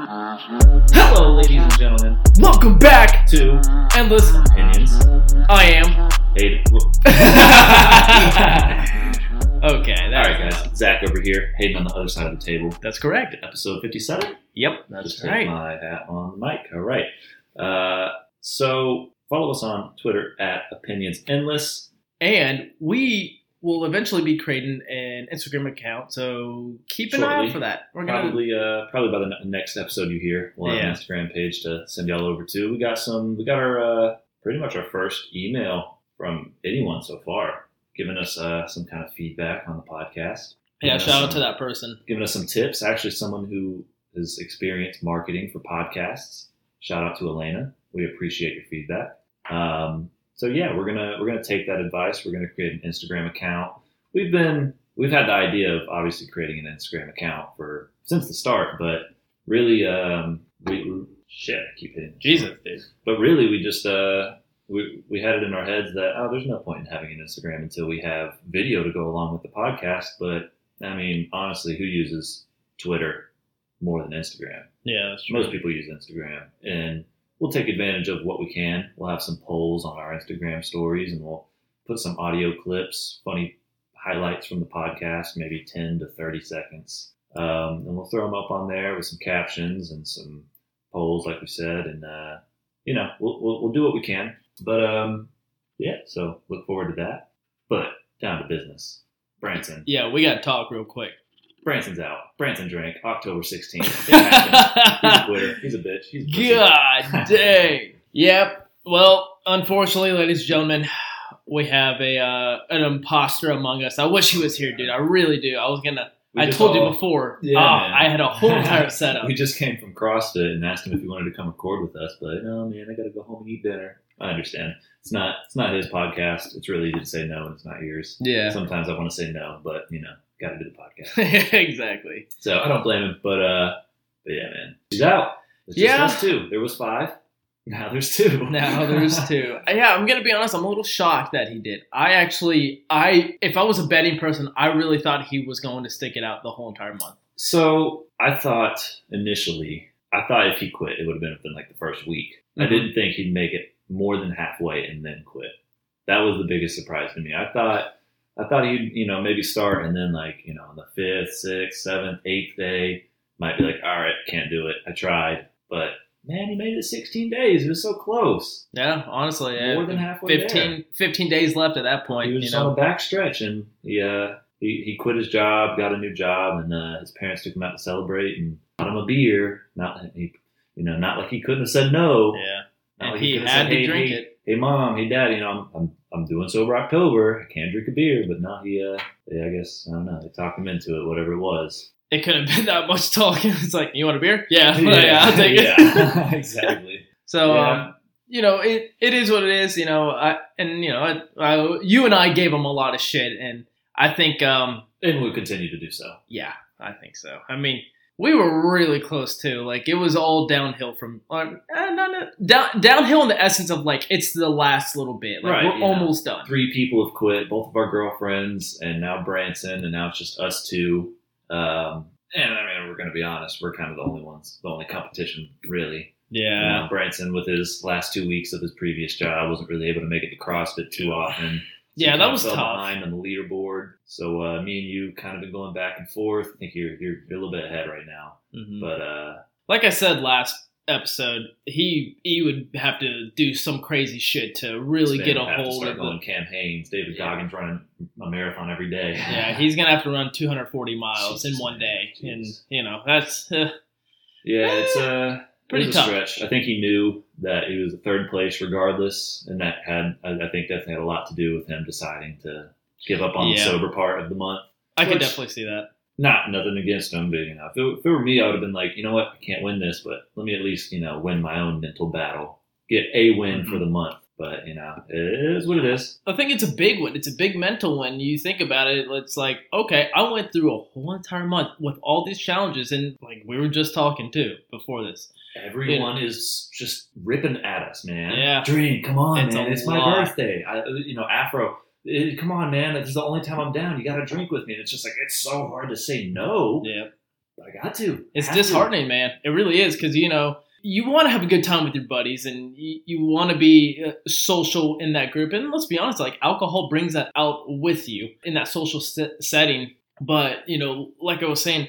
Hello, ladies and gentlemen. Welcome back To Endless. opinions. I am. Hey, okay, all right, guys. Zach over here, Hayden on the other side of the table. that's correct. Episode fifty-seven. Yep, Just that's take my hat on the mic. All right. Uh, so follow us on Twitter at opinions endless. And we will eventually be creating an Instagram account, so keep an eye out for that. We're gonna. Probably, uh, probably by the next episode you hear, we'll have Yeah. an Instagram page to send y'all over to. We got some. We got our uh, pretty much our first email from anyone so far, giving us uh, some kind of feedback on the podcast. Yeah, shout out to that person. giving us some tips. Actually, someone who has experienced marketing for podcasts. Shout out to Elena. We appreciate your feedback. Um, so yeah, we're gonna we're gonna take that advice. We're gonna create an Instagram account. We've been we've had the idea of obviously creating an Instagram account for since the start, but really um, we we- shit I keep hitting Jesus, dude. but really we just uh we, we had it in our heads that oh there's no point in having an instagram until we have video to go along with the podcast but i mean honestly who uses twitter more than instagram Yeah, that's true. most people use instagram and we'll take advantage of what we can. We'll have some polls on our instagram stories and we'll put some audio clips funny highlights from the podcast maybe 10 to 30 seconds. Um, and we'll throw them up on there with some captions and some polls like we said and uh, you know we'll, we'll, we'll do what we can. But um, yeah so look forward to that. But down to business. Branson. Yeah, we gotta talk real quick. Branson's out branson drank october 16th he's a quitter he's a bitch he's a pussy. God dang. Yep. Well, unfortunately, ladies and gentlemen, we have a uh, an imposter among us. I wish he was here, dude. I really do. I was gonna. We I just told you before. Yeah, ah, man. I had a whole entire setup. we just came from CrossFit and asked him if he wanted to come record with us, but no, man, I got to go home and eat dinner. I understand. It's not. It's not his podcast. It's really easy to say no, and it's not yours. yeah. Sometimes I want to say no, but you know, got to do the podcast. exactly. So I don't blame him. But uh, but yeah, man, he's out. It's just Yeah. us two. There was five. Now there's two. Now there's two. Uh, Yeah, I'm gonna be honest. I'm a little shocked that he did. I actually, I if I was a betting person, I really thought he was going to stick it out the whole entire month. So I thought initially, I thought if he quit, it would have been within like the first week. I Mhm. didn't think he'd make it more than halfway and then quit. That was the biggest surprise to me. I thought, I thought he'd, you know, maybe start and then like, you know, on the fifth, sixth, seventh, eighth day, might be like, all right, can't do it. I tried, but man, he made it 16 days. It was so close. Yeah, honestly, yeah. More than halfway 15, 15 days left at that point. he was you just on know, a back stretch and he, uh, he, he quit his job, got a new job, and uh, his parents took him out to celebrate and bought him a beer. Not he, you know, not like he couldn't have said no. yeah, Not and like he could've had said, to hey, drink hey, it. Hey, mom, hey, dad, you know, I'm, I'm I'm doing sober October. I can't drink a beer, but now he, uh, yeah, I guess I don't know. They talked him into it, whatever it was. It couldn't have been that much talking. It's like, you want a beer? Yeah, yeah, I'll take it. Yeah, exactly. So, Yeah. um, you know, it, it is what it is. You know, I, and you know, I, I, you and I gave him a lot of shit, and I think, um, And we'll continue to do so. yeah, I think so. I mean, we were really close too. Like it was all downhill from, uh, no, no, down, downhill in the essence of like it's the last little bit. Like Right, we're yeah. almost done. Three people have quit, both of our girlfriends, and now Branson, and now it's just us two. Um, and I mean, we're going to be honest, we're kind of the only ones, the only competition, really. Yeah, Uh, Branson, with his last two weeks of his previous job, wasn't really able to make it to CrossFit too often. Yeah, that was tough. behind on the leaderboard. So uh, me and you kind of been going back and forth. I think you're you're, you're a little bit ahead right now, Mhm. but uh, like I said last episode, he he would have to do some crazy shit to really get a hold of going. Cam Hanes, David Yeah. Goggins running a marathon every day. Yeah, he's gonna have to run 240 miles in one day, and you know that's uh, Yeah, it's uh, Pretty it was a tough. stretch. I think he knew that he was a third place regardless, and that had I, think definitely had a lot to do with him deciding to give up on the sober part of the month. I could definitely see that. Not nothing against him, but you know, if it, if it were me, I would have been like, you know what, I can't win this, but let me at least you know win my own mental battle, get a win Mm-hmm. for the month. But you know, it is what it is. I think it's a big one. It's a big mental one. You think about it, it's like, okay, I went through a whole entire month with all these challenges, and like we were just talking too before this. Everyone is just ripping at us, man. Yeah. drink, come on, It's man, it's my birthday. I, you know, Afro. eh, come on, man, this is the only time I'm down. You got to drink with me. And it's just like it's so hard to say no. Yeah. But I got to. It's Have to. disheartening, man. It really is because you know you want to have a good time with your buddies and you, you want to be uh, social in that group. And let's be honest, like alcohol brings that out with you in that social set- setting. But you know, like I was saying,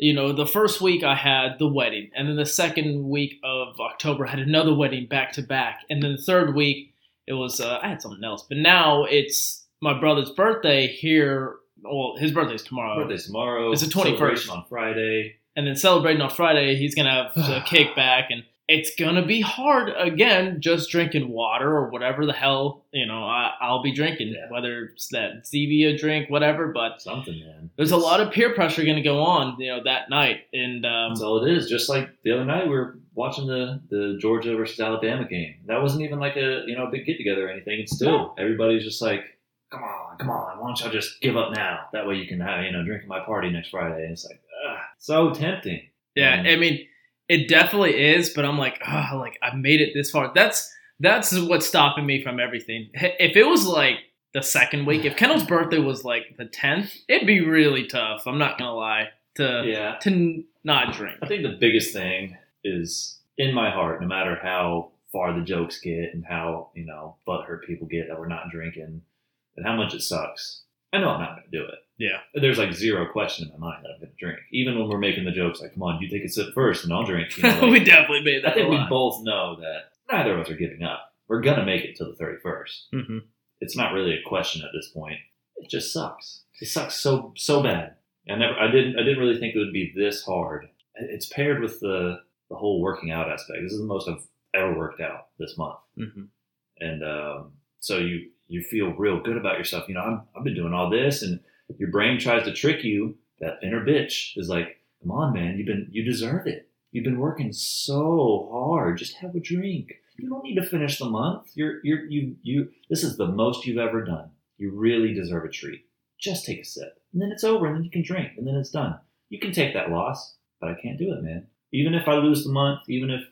you know, the first week I had the wedding, and then the second week of October I had another wedding back to back, and then the third week it was uh, I had something else. But now it's my brother's birthday here. Well, his birthday's tomorrow. Birthday's tomorrow. It's the 21st. on Friday. and then celebrating on Friday, he's gonna have a the kickback, and it's gonna be hard again. Just drinking water or whatever the hell you know I, I'll be drinking, Yeah. whether it's that Zevia drink, whatever. But Something, man. there's a lot of peer pressure gonna go on, you know, that night, and um, That's all it is. Just like the other night, we were watching the, the Georgia versus Alabama game. That wasn't even like a you know a big get together or anything. It's still everybody's just like, come on, come on. Why don't y'all just give up now? That way you can have you know drink at my party next Friday. And it's like, ugh, so tempting. yeah, Um, I mean, it definitely is. But I'm like, oh, like I made it this far. That's that's what's stopping me from everything. If it was like the second week, if Kendall's birthday was like the 10th, it'd be really tough. I'm not gonna lie to Yeah, to n- not drink. I think the biggest thing is in my heart, no matter how far the jokes get and how, you know, butthurt people get that we're not drinking and how much it sucks. I know I'm not going to do it. Yeah. There's like zero question in my mind that I'm going to drink. Even when we're making the jokes, like, come on, you take a sip first and I'll drink. You know, like, we definitely made I that. think a we both know that neither of us are giving up. We're going to make it till the 31st. hmm It's not really a question at this point. It just sucks. It sucks so so bad. I never I didn't I didn't really think it would be this hard. It's paired with the the whole working out aspect. This is the most I've ever worked out this month. hmm And um, so you you feel real good about yourself. You know, I'm, I've been doing all this, and your brain tries to trick you. That inner bitch is like, "Come on, man, you've been you deserve it. You've been working so hard. Just have a drink. You don't need to finish the month. You're you're you you. This is the most you've ever done. You really deserve a treat. Just take a sip, and then it's over, and then you can drink, and then it's done. You can take that loss, but I can't do it, man. Even if I lose the month, even if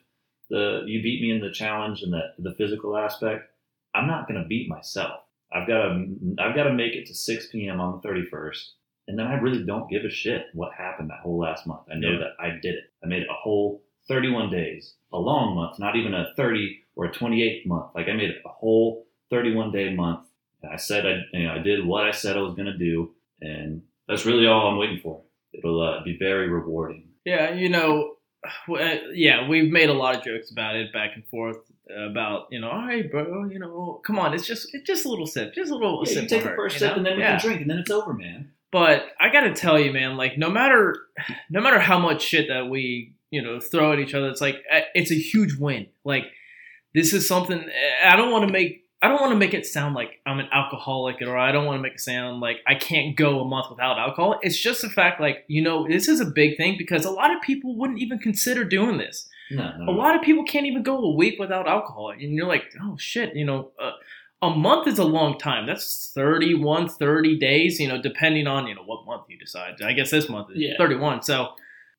the you beat me in the challenge and the the physical aspect, I'm not gonna beat myself. I've got to I've got to make it to 6 p.m. on the 31st, and then I really don't give a shit what happened that whole last month. I know Yeah. that I did it. I made it a whole 31 days, a long month, not even a 30 or a 28 month. Like I made it a whole 31 day month. And I said I you know I did what I said I was gonna do, and that's really all I'm waiting for. It'll uh, be very rewarding. Yeah, you know, uh, yeah, we've made a lot of jokes about it back and forth about you know, all right, bro, you know, come on, it's just it's just a little sip, just a little Yeah, sip. you take the first sip know? and then we yeah. can drink, and then it's over, man. But I gotta tell you, man, like no matter no matter how much shit that we you know throw at each other, it's like eh, it's a huge win. Like this is something eh, I don't want to make. I don't want to make it sound like I'm an alcoholic, or I don't want to make it sound like I can't go a month without alcohol. It's just the fact, like you know, this is a big thing because a lot of people wouldn't even consider doing this. No, no, A lot of people can't even go a week without alcohol, and you're like, oh shit, you know. Uh, a month is a long time. That's 31, 30 days, you know, depending on, you know, what month you decide. I guess this month is Yeah. 31. So,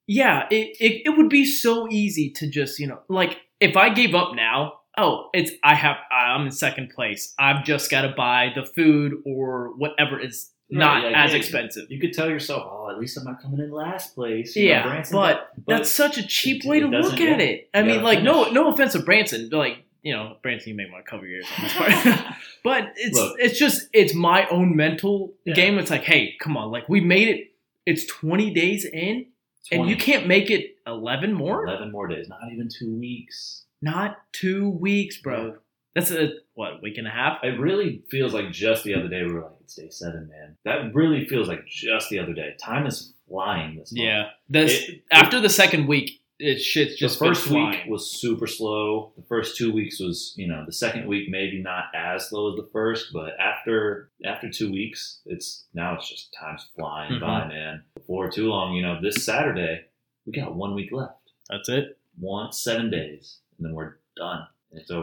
yeah, it, it, it would be so easy to just, you know, like if I gave up now, oh, it's, I have, I'm in second place. I've just got to buy the food or whatever is not Right, yeah, as yeah. expensive. You could tell yourself, oh, at least I'm not coming in last place. You Yeah, Branson but got- That's such a cheap it- way to look at yeah. it. I mean, like, no, finish. no offense to Branson, but like, you know, Branson, you may want to cover your ears on this part. but it's Look. it's just it's my own mental game. It's like, hey, come on, like we made it. It's twenty days in, and you can't make it eleven more. 11 more days, not even two weeks. Not two weeks, bro. That's a what week and a half. It really feels like just the other day we were like, it's day seven, man. That really feels like just the other day. Time is flying this month. Yeah, this It- after the second week, it shit's the just been first week was super slow. The first two weeks was, you know, the second week maybe not as slow as the first, but after after two weeks, it's now it's just time's flying Mhm. by, man. Before too long, you know, this Saturday we got one week left. That's it. One seven days, and then we're done.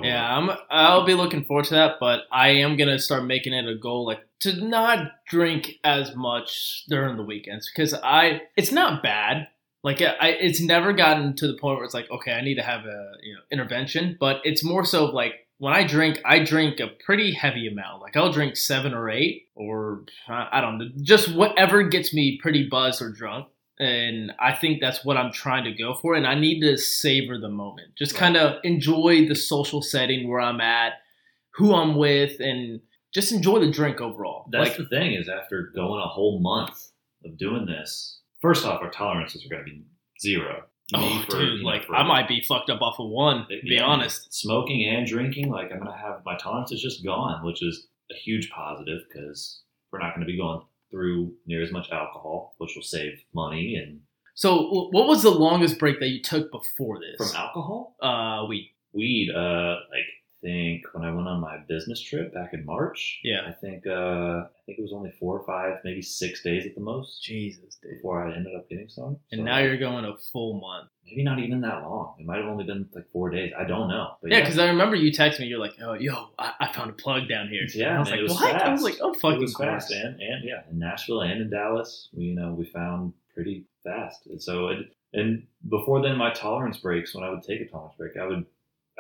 Yeah, I'm. I'll be looking forward to that, but I am gonna start making it a goal, like to not drink as much during the weekends because I. It's not bad. Like I, it's never gotten to the point where it's like, okay, I need to have a you know intervention, but it's more so like when I drink, I drink a pretty heavy amount. Like I'll drink seven or eight, or I don't know, just whatever gets me pretty buzzed or drunk. And I think that's what I'm trying to go for. And I need to savor the moment, just Right. kind of enjoy the social setting where I'm at, who I'm with, and just enjoy the drink overall. That's like, the thing is after going a whole month of doing this, first off, our tolerances are going to be zero. oh, for, dude, like for- I might be fucked up off of one. To be Yeah, honest. Smoking and drinking, like I'm going to have my tolerance is just gone, which is a huge positive because we're not going to be going through near as much alcohol, which will save money and So, what was the longest break that you took before this? from alcohol. uh, weed. Weed, uh, like think when I went on my business trip back in March, Yeah. I think uh, I think it was only four or five, maybe six days at the most Jesus, dude. before I ended up getting some. And So, now you're going a full month. maybe not even that long. It might have only been like four days. I don't know. But Yeah, because I remember you texted me. You're like, "Oh, yo, I, I found a plug down here." Yeah, I was man, like, was "What?" I was like, "Oh, fucking it was fast, and and yeah, in Nashville and in Dallas, we you know we found pretty fast. And so it and before then, my tolerance breaks. When I would take a tolerance break, I would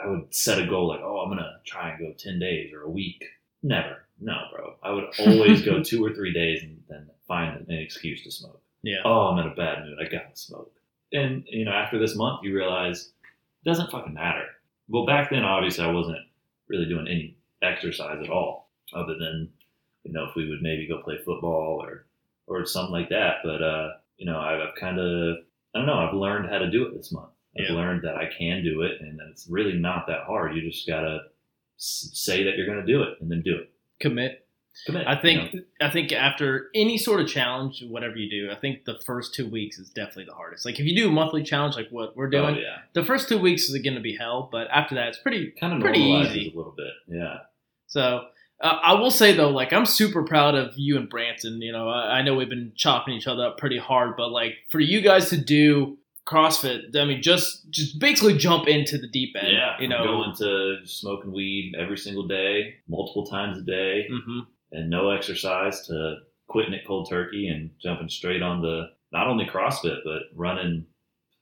I would set a goal like, oh, I'm gonna try and go ten days or a week. Never, no, bro. I would always go two or three days and then find an excuse to smoke. Yeah, Oh, I'm in a bad mood. I gotta smoke. And you know, after this month, you realize it doesn't fucking matter. Well, back then, obviously, I wasn't really doing any exercise at all, other than you know if we would maybe go play football or or something like that. But uh, you know, I've, I've kind of I don't know. I've learned how to do it this month. I've Yeah. learned that I can do it, and that it's really not that hard. You just gotta say that you're gonna do it, and then do it. commit. Commit. I you think know? I think after any sort of challenge, whatever you do, I think the first two weeks is definitely the hardest. Like if you do a monthly challenge, like what we're doing, Oh, yeah, the first two weeks is going to be hell, but after that, it's pretty kind of pretty easy. a little bit. Yeah. So uh, I will say though, like I'm super proud of you and Branson. You know, I, I know we've been chopping each other up pretty hard, but like for you guys to do CrossFit, I mean, just just basically jump into the deep end. Yeah, you know. going to smoking weed every single day, multiple times a day, hmm and no exercise to quitting it cold turkey and jumping straight on the not only CrossFit but running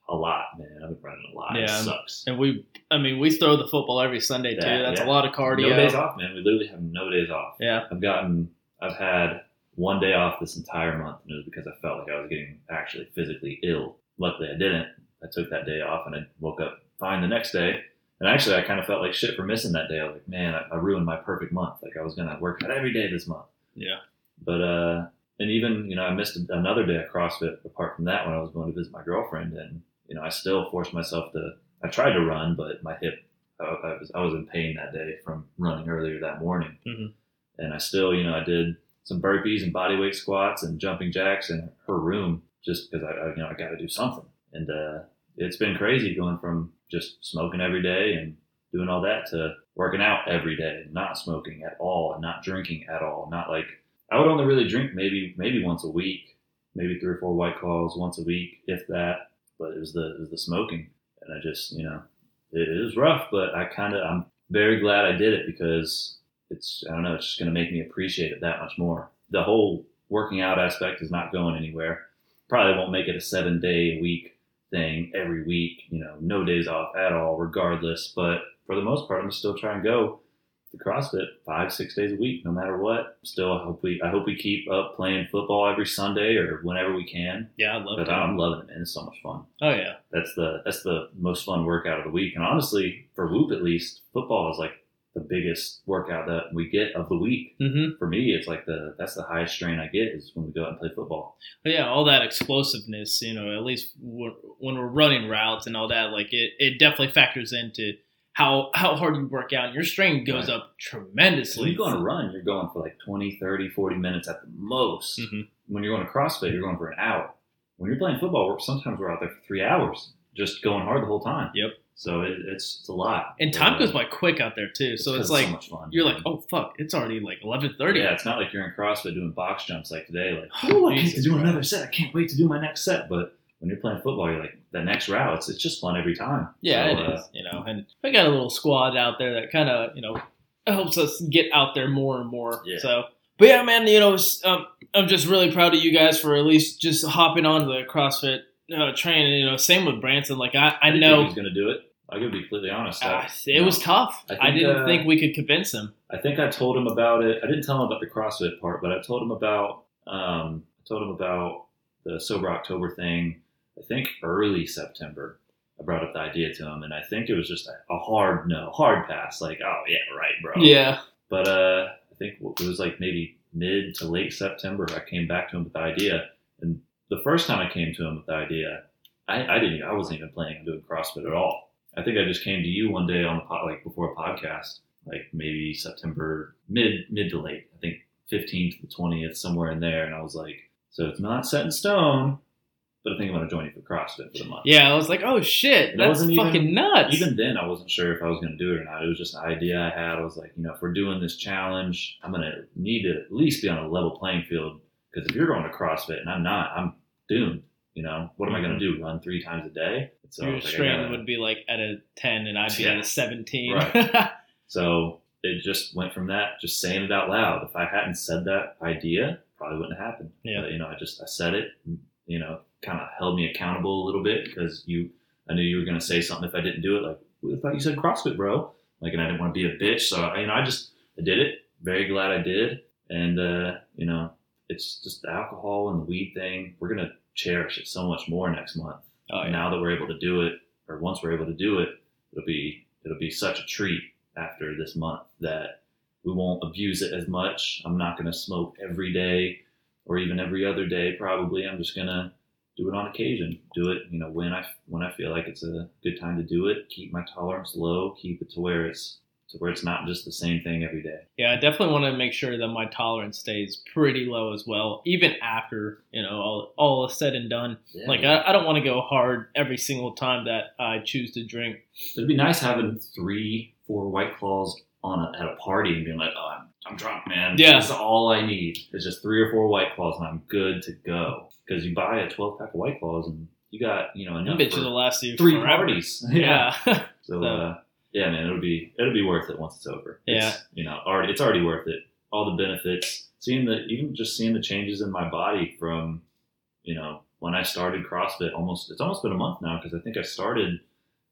a lot. Man, I've been running a lot. It Yeah. sucks. And we, I mean, we throw the football every Sunday too. That's yeah. a lot of cardio. No days off, man. We literally have no days off. Yeah. I've gotten, I've had one day off this entire month, and it was because I felt like I was getting actually physically ill. Luckily, I didn't. I took that day off, and I woke up fine the next day. And actually, I kind of felt like shit for missing that day. I was like, man, I, I ruined my perfect month. Like I was gonna work out every day this month. Yeah. But uh, and even you know, I missed another day of CrossFit apart from that when I was going to visit my girlfriend, and you know, I still forced myself to. I tried to run, but my hip, I, I was I was in pain that day from running earlier that morning, Mhm. and I still, you know, I did some burpees and bodyweight squats and jumping jacks in her room just because I, I you know, I got to do something, and uh, it's been crazy going from just smoking every day and doing all that to working out every day, not smoking at all, and not drinking at all. Not like I would only really drink maybe maybe once a week, maybe three or four white claws once a week, if that. But it was the it was the smoking, and I just you know it, was rough, but I kind of I'm very glad I did it because it's I don't know it's just going to make me appreciate it that much more. The whole working out aspect is not going anywhere. Probably won't make it a seven day a week thing every week. You know, no days off at all, regardless. But for the most part, I'm still trying to go to CrossFit five, six days a week, no matter what. Still, I hope we I hope we keep up playing football every Sunday or whenever we can. Yeah, I love it. But. I'm loving it, man. It's so much fun. oh yeah. That's the that's the most fun workout of the week. And honestly, for Whoop at least, football is like the biggest workout that we get of the week. Mm-hmm. For me, it's like the that's the highest strain I get is when we go out and play football. But yeah, all that explosiveness, you know, at least when we're running routes and all that, like it, it definitely factors into how how hard you work out and your strain goes Right. up So when tremendously. you go on a run, you're going for like 20, 30, 40 minutes at the most. Mhm. When you're going to CrossFit, you're going for an hour. When you're playing football, sometimes we're out there for three hours, just going hard the whole time. Yep. So it, it's it's a lot. And time goes by quick out there too. So it's like so you're like, oh fuck, it's already like eleven thirty. Yeah, it's not like you're in CrossFit doing box jumps like today. Like, oh, I get to do another set. I can't wait to do my next set. But when you're playing football, you're like, the next route, it's, it's just fun every time. Yeah, So, it uh, is. You know, and we got a little squad out there that kind of you know helps us get out there more and more. Yeah. So, but yeah, man, you know, um, I'm just really proud of you guys for at least just hopping on the CrossFit uh, train. You know, same with Branson. Like I, I didn't know he's going to do it. I gotta be completely honest. I, Ah, it was tough. I I, didn't uh, think we could convince him. I think I told him about it. I didn't tell him about the CrossFit part, but I told him about um, I told him about the sober October thing. I think early September. I brought up the idea to him, and I think it was just a, a hard no, hard pass. Like, oh yeah, right, bro. Yeah. But uh, I think it was like maybe mid to late September. I came back to him with the idea, and the first time I came to him with the idea, I, I didn't. I wasn't even planning on doing CrossFit at all. I think I just came to you one day on the pod, like before a podcast, like maybe September mid mid to late. I think 15th to the 20th, somewhere in there, and I was like, so it's not set in stone, but I think I'm going to join you for CrossFit for the month. Yeah, I was like, oh shit, It that's even- fucking nuts. Even then, I wasn't sure if I was going to do it or not. It was just an idea I had. I was like, you know, if we're doing this challenge, I'm going to need to at least be on a level playing field. Because if you're going to CrossFit and I'm not, I'm doomed. You know, what am I going to do? Run three times a day? So Your like, strain gotta- would be like at a 10 and I'd be at a 17. Right. So it just went from that, just saying it out loud. If I hadn't said that idea, probably wouldn't have happened. Yeah. But, you know, I just I said it. You know, kind of held me accountable a little bit because you, I knew you were going to say something if I didn't do it. Like I thought you said CrossFit, bro. Like, and I didn't want to be a bitch, so I, you know, I just I did it. Very glad I did. And uh, you know, it's just the alcohol and the weed thing. We're gonna cherish it so much more next month oh, yeah. now that we're able to do it, or once we're able to do it, it'll be it'll be such a treat after this month that we won't abuse it as much. I'm not going to smoke every day or even every other day. Probably, I'm just going to do it on occasion. Do it, you know, when I when I feel like it's a good time to do it. Keep my tolerance low. Keep it to where it's to where it's not just the same thing every day. Yeah, I definitely want to make sure that my tolerance stays pretty low as well, even after, you know, all, all is said and done. Like, I, I don't want to go hard every single time that I choose to drink. It'd be nice having three, four white claws on a, at a party and being like, "Oh, I'm, I'm drunk, man. Yeah. This is all I need. It's just three or four white claws, and I'm good to go." Because you buy a 12 pack of white claws, and you got you know enough bitches will last you three forever. parties. Yeah. So, So- uh, yeah, man, it'll be it'll be worth it once it's over. Yeah. It's, you know, already it's already worth it. All the benefits, seeing the even just seeing the changes in my body from, you know, when I started CrossFit. Almost it's almost been a month now because I think I started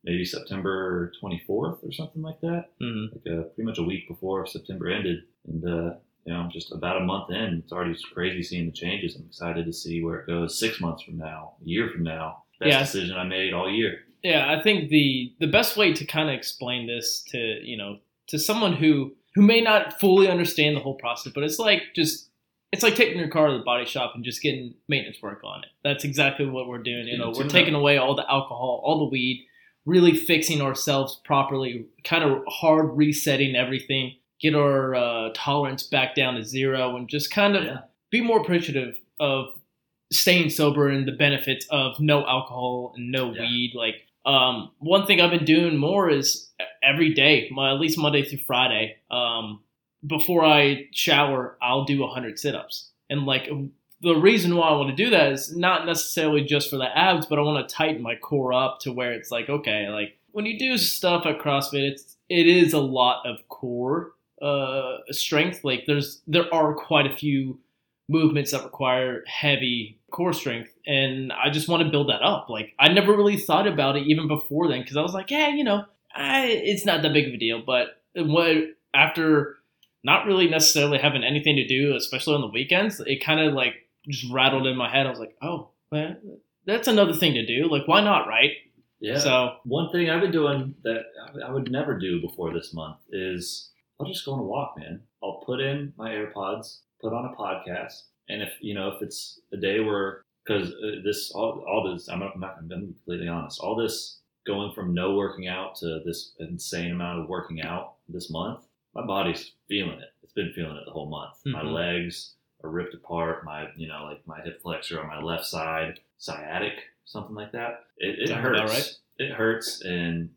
maybe September 24th or something like that. Mhm. Like uh, pretty much a week before September ended, and uh, you know, just about a month in, it's already just crazy seeing the changes. I'm excited to see where it goes six months from now, a year from now. Best Yeah. decision I made all year. Yeah, I think the the best way to kind of explain this to you know to someone who who may not fully understand the whole process, but it's like just it's like taking your car to the body shop and just getting maintenance work on it. That's exactly what we're doing. You know, we're taking away all the alcohol, all the weed, really fixing ourselves properly, kind of hard resetting everything, get our uh, tolerance back down to zero, and just kind of Yeah. be more appreciative of staying sober and the benefits of no alcohol and no Yeah. weed. Like um, one thing I've been doing more is every day, my, at least Monday through Friday. Um, before I shower, I'll do 100 sit-ups, and like the reason why I want to do that is not necessarily just for the abs, but I want to tighten my core up to where it's like okay, like when you do stuff at CrossFit, it's it is a lot of core uh, strength. Like there's there are quite a few movements that require heavy core strength and i just want to build that up. Like i never really thought about it even before then because i was like yeah you know I, it's not that big of a deal. But what after not really necessarily having anything to do especially on the weekends it kind of like just rattled in my head. I was like oh man that's another thing to do. Like why not right? Yeah. so One thing I've been doing that I would never do before this month is I'll just go on a walk, man. I'll put in my AirPods, put on a podcast, and if you know if it's a day where because uh, this all all this I'm not, I'm not I'm gonna be completely honest. All this going from no working out to this insane amount of working out this month, my body's feeling it. It's been feeling it the whole month. My Mhm. legs are ripped apart. My you know like my hip flexor on my left side, sciatic, something like that. It, it hurts. right. It hurts, and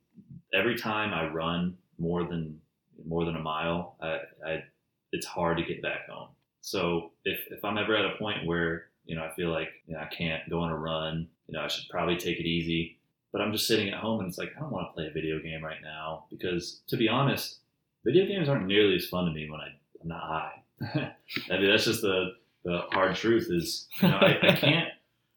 every time I run more than more than a mile, I, I it's hard to get back home. So if if I'm ever at a point where you know I feel like you know, I can't go on a run, you know I should probably take it easy. But I'm just sitting at home and it's like I don't want to play a video game right now because to be honest, video games aren't nearly as fun to me when I, I'm not high. I mean that's just the the hard truth is you know I, I can't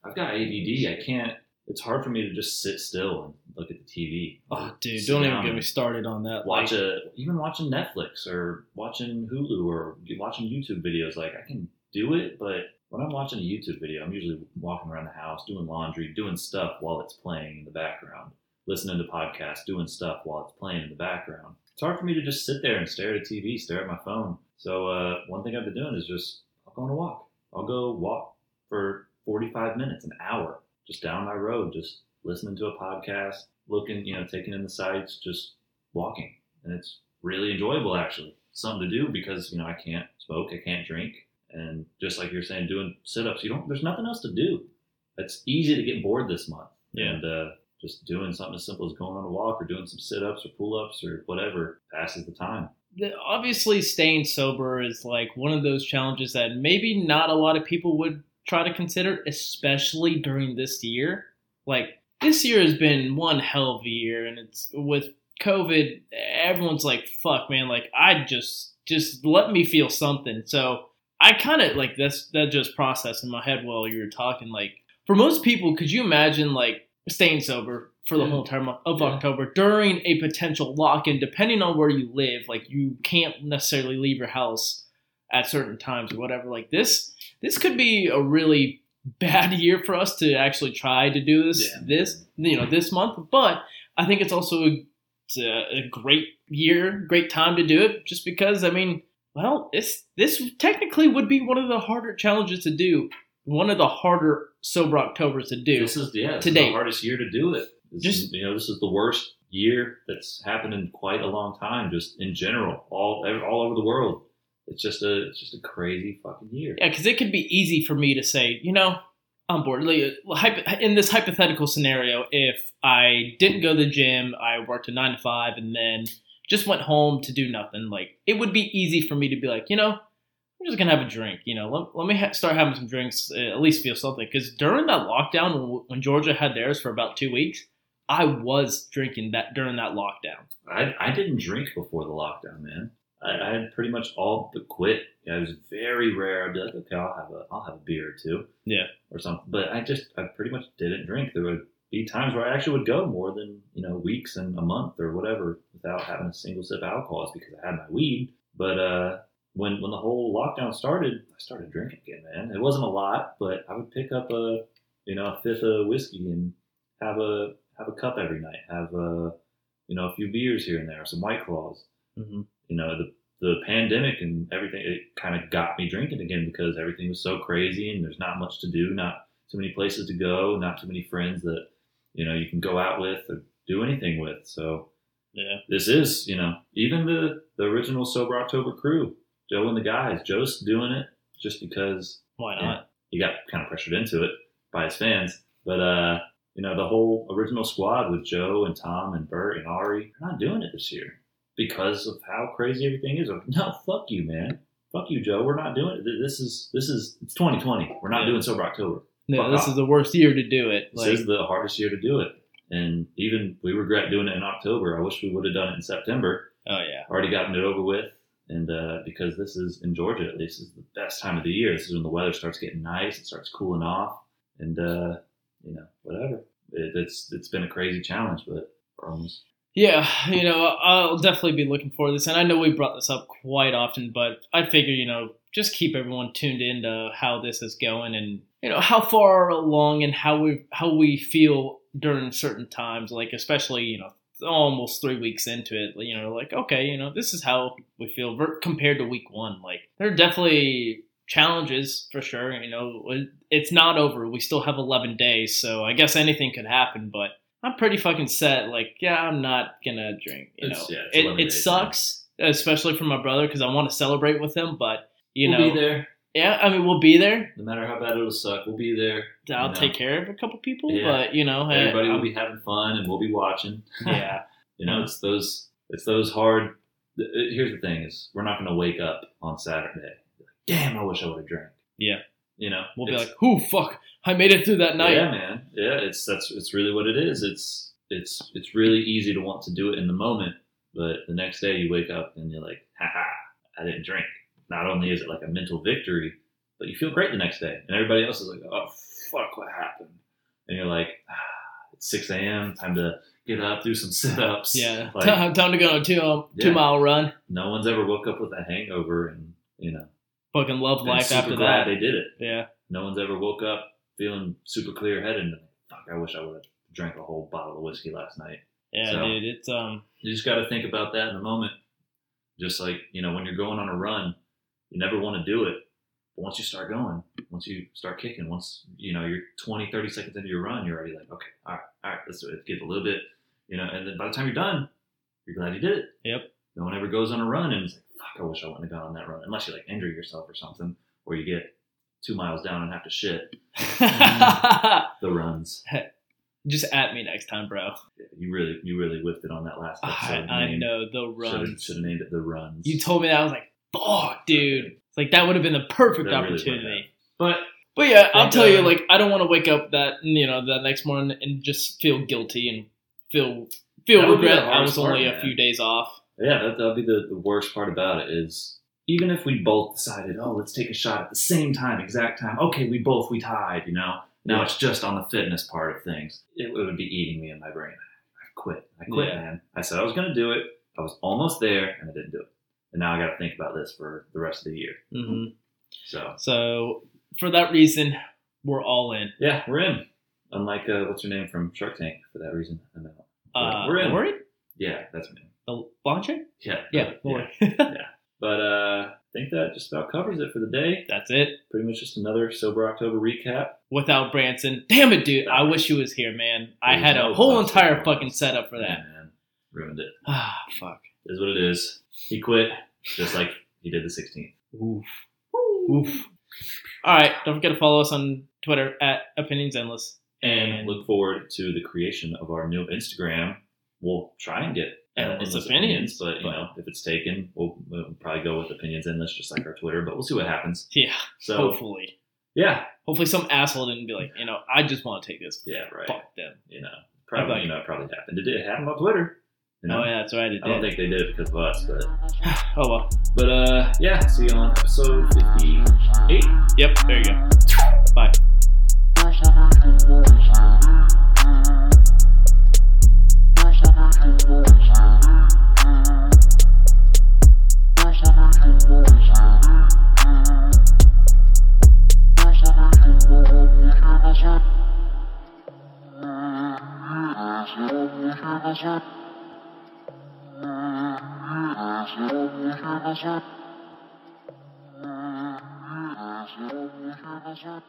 I've got ADD I can't it's hard for me to just sit still and look at the TV. Oh, dude, don't even get me started on that. Watch Like, a even watching Netflix or watching Hulu or watching YouTube videos. Like I can do it, but when I'm watching a YouTube video, I'm usually walking around the house, doing laundry, doing stuff while it's playing in the background, listening to podcasts, doing stuff while it's playing in the background. It's hard for me to just sit there and stare at a TV, stare at my phone. So uh, one thing I've been doing is just I'll go on a walk. I'll go walk for 45 minutes, an hour, just down my road, just listening to a podcast, looking, you know, taking in the sights, just walking. And it's really enjoyable actually. Something to do because, you know, I can't smoke, I can't drink. And just like you're saying, doing sit ups, you don't there's nothing else to do. It's easy to get bored this month. Yeah. And uh just doing something as simple as going on a walk or doing some sit ups or pull ups or whatever passes the time. obviously, staying sober is like one of those challenges that maybe not a lot of people would try to consider, especially during this year. Like this year has been one hell of a year, and it's with COVID. Everyone's like, "Fuck, man!" Like I just just let me feel something. So I kind of like that's that just processed in my head while you were talking. Like for most people, could you imagine like staying sober for the Yeah. whole month of Yeah. October during a potential lock-in, depending on where you live? Like you can't necessarily leave your house at certain times or whatever. Like this, this could be a really bad year for us to actually try to do this Yeah. this you know this month. But I think it's also a, it's a, a great year, great time to do it, just because I mean, well, this this technically would be one of the harder challenges to do, one of the harder sober Octobers to do. This is yeah, this to is date. the hardest year to do it. This Just- is, you know, this is the worst year that's happened in quite a long time, just in general, all all over the world. It's just a it's just a crazy fucking year. Yeah, because it could be easy for me to say, you know, I'm bored. In this hypothetical scenario, if I didn't go to the gym, I worked a nine to five, and then just went home to do nothing, like it would be easy for me to be like, you know, I'm just gonna have a drink. You know, let, let me ha- start having some drinks, uh, at least feel something. Because during that lockdown, when, when Georgia had theirs for about two weeks, I was drinking that during that lockdown. I, I didn't drink before the lockdown, man. I, I had pretty much all but quit. Yeah, it was very rare. I'd be like, okay, I'll have a I'll have a beer or two, Yeah. or something. But I just I pretty much didn't drink. There would be times where I actually would go more than you know weeks and a month or whatever without having a single sip of alcohol. It's because I had my weed. But uh, when when the whole lockdown started, I started drinking again, man. It wasn't a lot, but I would pick up a you know a fifth of whiskey and have a have a cup every night. Have a you know a few beers here and there, some white claws. Mm-hmm. You know the the pandemic and everything. It kind of got me drinking again because everything was so crazy and there's not much to do, not too many places to go, not too many friends that you know you can go out with or do anything with. So Yeah. this is, you know, even the the original Sober October crew, Joe and the guys. Joe's doing it just because Why not? he got kind of pressured into it by his fans. But uh, you know, the whole original squad with Joe and Tom and Bert and Ari, they're not doing it this year because of how crazy everything is. No, fuck you, man. Fuck you, Joe. We're not doing it. This is this is it's 2020. We're not Yeah. doing Sober October. No, Fuck this off. is the worst year to do it. This is the hardest year to do it. And even we regret doing it in October. I wish we would have done it in September. oh yeah. Already gotten it over with. And uh, because this is in Georgia, at least, is the best time of the year. This is when the weather starts getting nice. It starts cooling off, and uh, you know, whatever. It, it's it's been a crazy challenge, but we're almost Yeah, you know, I'll definitely be looking for this, and I know we brought this up quite often, but I figure, you know, just keep everyone tuned into how this is going, and you know how far along and how we how we feel during certain times, like especially you know almost three weeks into it, you know, like okay, you know, this is how we feel compared to week one. Like there are definitely challenges for sure. You know, it's not over. We still have 11 days, so I guess anything could happen, but. I'm pretty fucking set. Like, yeah, I'm not gonna drink. You It's- know, yeah, it, 11 it days, sucks, especially for my brother because I want to celebrate with him. But you know we'll know, be there. yeah, I mean, we'll be there. No matter how bad it'll suck, we'll be there. I'll You know. take care of a couple people, Yeah. but you know, hey, Everybody will I'm- be having fun, and we'll be watching. yeah, You know, it's those it's those hard. th- Here's the thing: is we're not going to wake up on Saturday. Damn, I wish I would have drank. Yeah. You know, we'll be like, "Whoo, fuck! I made it through that night." Yeah, man. Yeah, it's that's it's really what it is. It's it's it's really easy to want to do it in the moment, but the next day you wake up and you're like, haha, I didn't drink. Not only is it like a mental victory, but you feel great the next day, and everybody else is like, oh fuck, what happened? And you're like, ah, it's 6 a.m. Time to get up, do some sit ups. Yeah, Like, time to go on a two two Yeah. mile run. no one's ever woke up with a hangover and, you know, Fucking love life after glad that. they did it. Yeah, No one's ever woke up feeling super clear headed fuck, I wish I would have drank a whole bottle of whiskey last night. yeah, So- dude. It's um, You just got to think about that in the moment. Just like, you know, when you're going on a run, you never want to do it. But once you start going, once you start kicking, once, you know, you're 20, 30 seconds into your run, you're already like, okay, all right, all right, let's do it. Give a little bit, you know, and then by the time you're done, you're glad you did it. Yep. No one ever goes on a run and is like, fuck, I wish I wouldn't have gone on that run. Unless you like injure yourself or something, or you get two miles down and have to shit. The runs. just at me next time, bro. You really, you really whiffed it on that last I, episode. I name. know the runs. Should have named it the runs. You told me that I was like, fuck, dude. It's like that would have been the perfect That really opportunity. But But yeah, I'll tell you, uh, like, I don't want to wake up that you know that next morning and just feel guilty and feel feel That would be regret. I was only a few days off. Yeah, that that'll be the, the worst part about it is even if we both decided, oh, let's take a shot at the same time, exact time. Okay, we both we tied. You know, now Yeah. it's just on the fitness part of things. It, would be eating me in my brain. I quit. I quit, Yeah. man. I said I was gonna do it. I was almost there, and I didn't do it. And now I got to think about this for the rest of the year. hmm So So for that reason, we're all in. yeah, we're in. Unlike uh, what's her name from Shark Tank for that reason. I know. Uh, We're in. Lori? Yeah, that's her The blonde? Yeah, Yeah, yeah. But uh, I think that just about covers it for the day. That's it. Pretty much just another sober October recap. Without Branson, damn it, dude! I wish he was here, man. I There's had a whole entire cause. fucking setup for that. Yeah, man, ruined it. Ah, fuck. Is what it is. He quit, just like he did the 16th. Oof. Oof. All right. Don't forget to follow us on Twitter at Opinions Endless. And look forward to the creation of our new Instagram. We'll try and get uh, Endless endless Opinions, but you but- know, if it's taken, we'll, we'll probably go with opinions endless, just like our Twitter. But we'll see what happens. Yeah. So Hopefully. yeah, Hopefully, some asshole didn't be like, you know, I just want to take this. yeah, right. Fuck them. You know, probably like- you know, it probably happened. It Did happen on Twitter? You know? Oh yeah, that's right. I don't think they did it because of us, but oh well. but uh, yeah. See you on episode 58. Yep. There you go. Bye. Shut